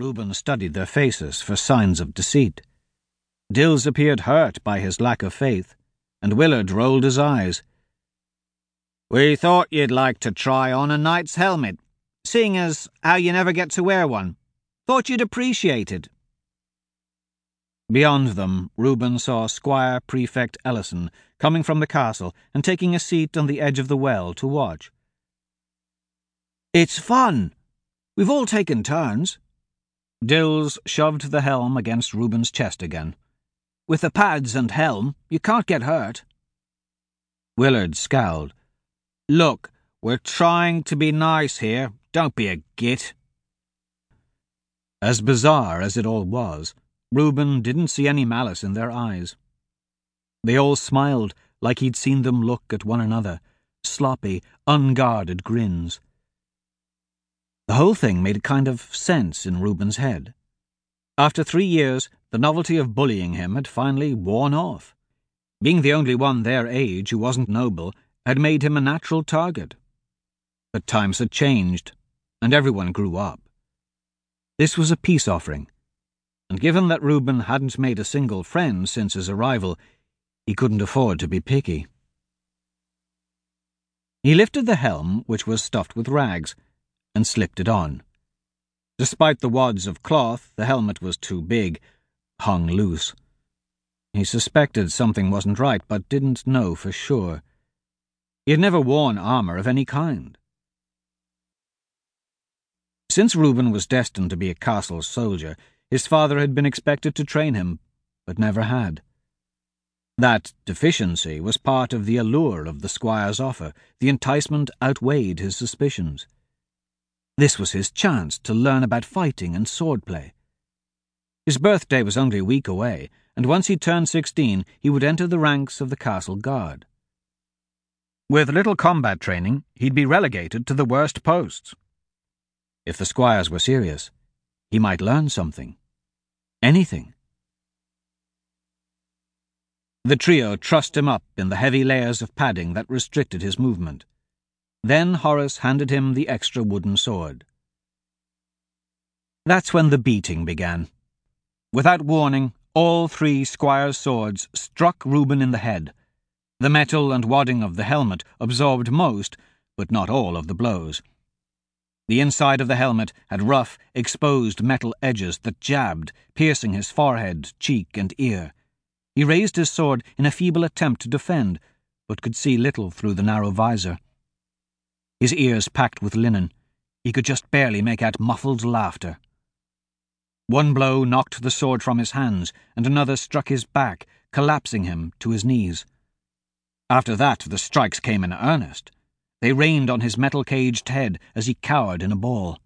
Reuben studied their faces for signs of deceit. Dills appeared hurt by his lack of faith, and Willard rolled his eyes. We thought you'd like to try on a knight's helmet, seeing as how you never get to wear one. Thought you'd appreciate it. Beyond them, Reuben saw Squire Prefect Ellison coming from the castle and taking a seat on the edge of the well to watch. It's fun. We've all taken turns. Dills shoved the helm against Reuben's chest again. With the pads and helm, you can't get hurt. Willard scowled. Look, we're trying to be nice here. Don't be a git. As bizarre as it all was, Reuben didn't see any malice in their eyes. They all smiled like he'd seen them look at one another, sloppy, unguarded grins. The whole thing made a kind of sense in Reuben's head. After three years, the novelty of bullying him had finally worn off. Being the only one their age who wasn't noble had made him a natural target. But times had changed, and everyone grew up. This was a peace offering, and given that Reuben hadn't made a single friend since his arrival, he couldn't afford to be picky. He lifted the helm, which was stuffed with rags, and slipped it on. Despite the wads of cloth, the helmet was too big, hung loose. He suspected something wasn't right, but didn't know for sure. He had never worn armour of any kind. Since Reuben was destined to be a castle soldier, his father had been expected to train him, but never had. That deficiency was part of the allure of the squire's offer. The enticement outweighed his suspicions. This was his chance to learn about fighting and swordplay. His birthday was only a week away, and once he turned sixteen, he would enter the ranks of the castle guard. With little combat training, he'd be relegated to the worst posts. If the squires were serious, he might learn something. Anything. The trio trussed him up in the heavy layers of padding that restricted his movement. Then Horace handed him the extra wooden sword. That's when the beating began. Without warning, all three squires' swords struck Reuben in the head. The metal and wadding of the helmet absorbed most, but not all, of the blows. The inside of the helmet had rough, exposed metal edges that jabbed, piercing his forehead, cheek, and ear. He raised his sword in a feeble attempt to defend, but could see little through the narrow visor his ears packed with linen. He could just barely make out muffled laughter. One blow knocked the sword from his hands, and another struck his back, collapsing him to his knees. After that, the strikes came in earnest. They rained on his metal caged head as he cowered in a ball.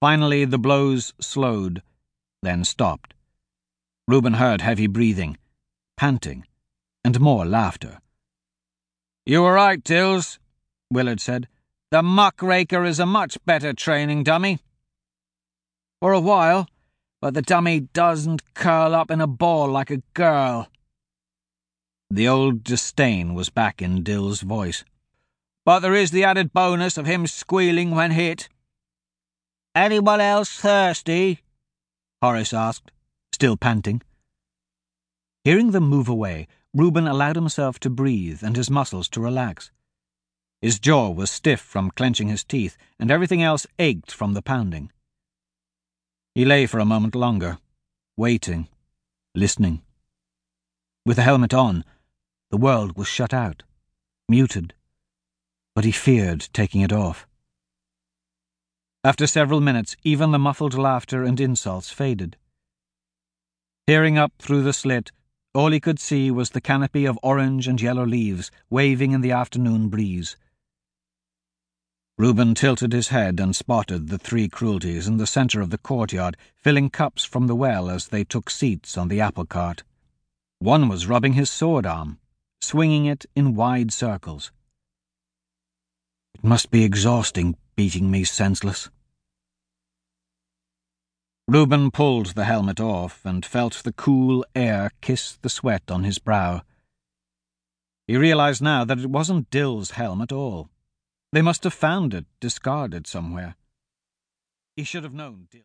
Finally, the blows slowed, then stopped. Reuben heard heavy breathing, panting, and more laughter. You were right, Dills, Willard said. The muckraker is a much better training dummy. For a while, but the dummy doesn't curl up in a ball like a girl. The old disdain was back in Dill's voice. But there is the added bonus of him squealing when hit. Anyone else thirsty? Horace asked, still panting. Hearing them move away, Reuben allowed himself to breathe and his muscles to relax. His jaw was stiff from clenching his teeth, and everything else ached from the pounding. He lay for a moment longer, waiting, listening. With the helmet on, the world was shut out, muted, but he feared taking it off. After several minutes, even the muffled laughter and insults faded. Peering up through the slit, all he could see was the canopy of orange and yellow leaves waving in the afternoon breeze. Reuben tilted his head and spotted the three cruelties in the centre of the courtyard, filling cups from the well as they took seats on the apple cart. One was rubbing his sword arm, swinging it in wide circles. It must be exhausting beating me senseless. Reuben pulled the helmet off and felt the cool air kiss the sweat on his brow. He realized now that it wasn't Dill's helm at all. They must have found it discarded somewhere. He should have known.